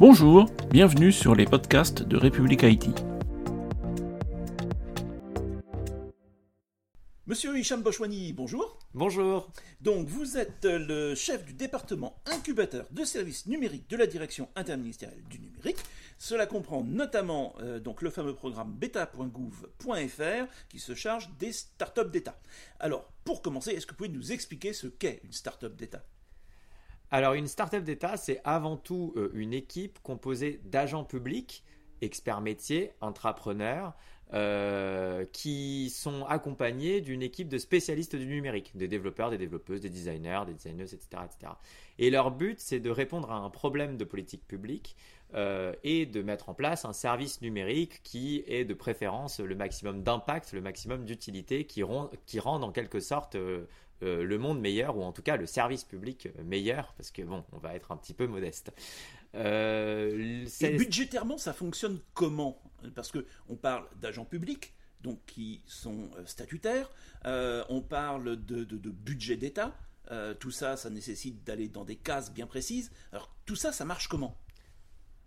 Bonjour, bienvenue sur les podcasts de République Haïti. Monsieur Hicham Bochwani, bonjour. Bonjour. Donc vous êtes le chef du département incubateur de services numériques de la direction interministérielle du numérique. Cela comprend notamment euh, donc le fameux programme beta.gouv.fr qui se charge des startups d'État. Alors, pour commencer, est-ce que vous pouvez nous expliquer ce qu'est une startup d'État? Alors une start-up d'État, c'est avant tout euh, une équipe composée d'agents publics, experts métiers, entrepreneurs, euh, qui sont accompagnés d'une équipe de spécialistes du numérique, des développeurs, des développeuses, des designers, des designeuses, etc. etc. Et leur but, c'est de répondre à un problème de politique publique euh, et de mettre en place un service numérique qui ait de préférence le maximum d'impact, le maximum d'utilité, qui, qui rende en quelque sorte euh, le monde meilleur, ou en tout cas le service public meilleur, parce que bon, on va être un petit peu modeste. Euh, Et budgétairement, ça fonctionne comment? Parce que on parle d'agents publics, donc qui sont euh, statutaires, on parle de, de budget d'État. tout ça, ça nécessite d'aller dans des cases bien précises. Alors tout ça, ça marche comment?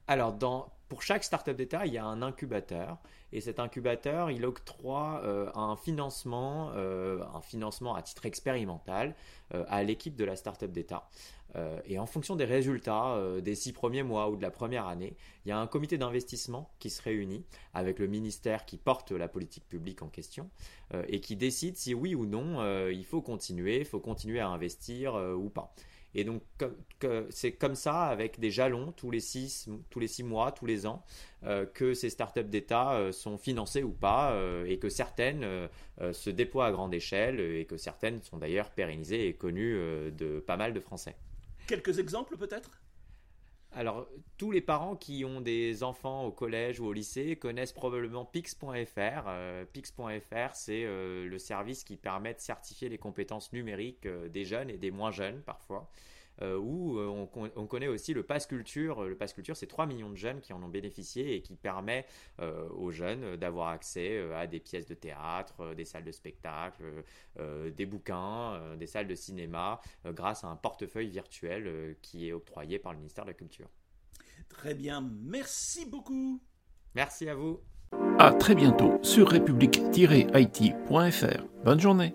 Alors, dans, pour chaque startup d'État, il y a un incubateur. Et cet incubateur, il octroie euh, un financement, euh, un financement à titre expérimental euh, à l'équipe de la startup d'État. et en fonction des résultats des six premiers mois ou de la première année, il y a un comité d'investissement qui se réunit avec le ministère qui porte la politique publique en question et qui décide si oui ou non il faut continuer, il faut continuer à investir ou pas. Et donc, c'est comme ça, avec des jalons tous les six, tous les six mois, tous les ans, euh, que ces startups d'État euh, sont financées ou pas, euh, et que certaines se déploient à grande échelle, et que certaines sont d'ailleurs pérennisées et connues de pas mal de Français. Quelques exemples peut-être? Alors, tous les parents qui ont des enfants au collège ou au lycée connaissent probablement Pix.fr. Pix.fr, c'est le service qui permet de certifier les compétences numériques des jeunes et des moins jeunes parfois. Euh, où euh, on, connaît aussi le Pass Culture. Le Pass Culture, c'est 3 millions de jeunes qui en ont bénéficié et qui permet euh, aux jeunes d'avoir accès à des pièces de théâtre, des salles de spectacle, des bouquins, des salles de cinéma, grâce à un portefeuille virtuel qui est octroyé par le ministère de la Culture. Très bien, merci beaucoup. Merci à vous. À très bientôt sur république-it.fr. Bonne journée.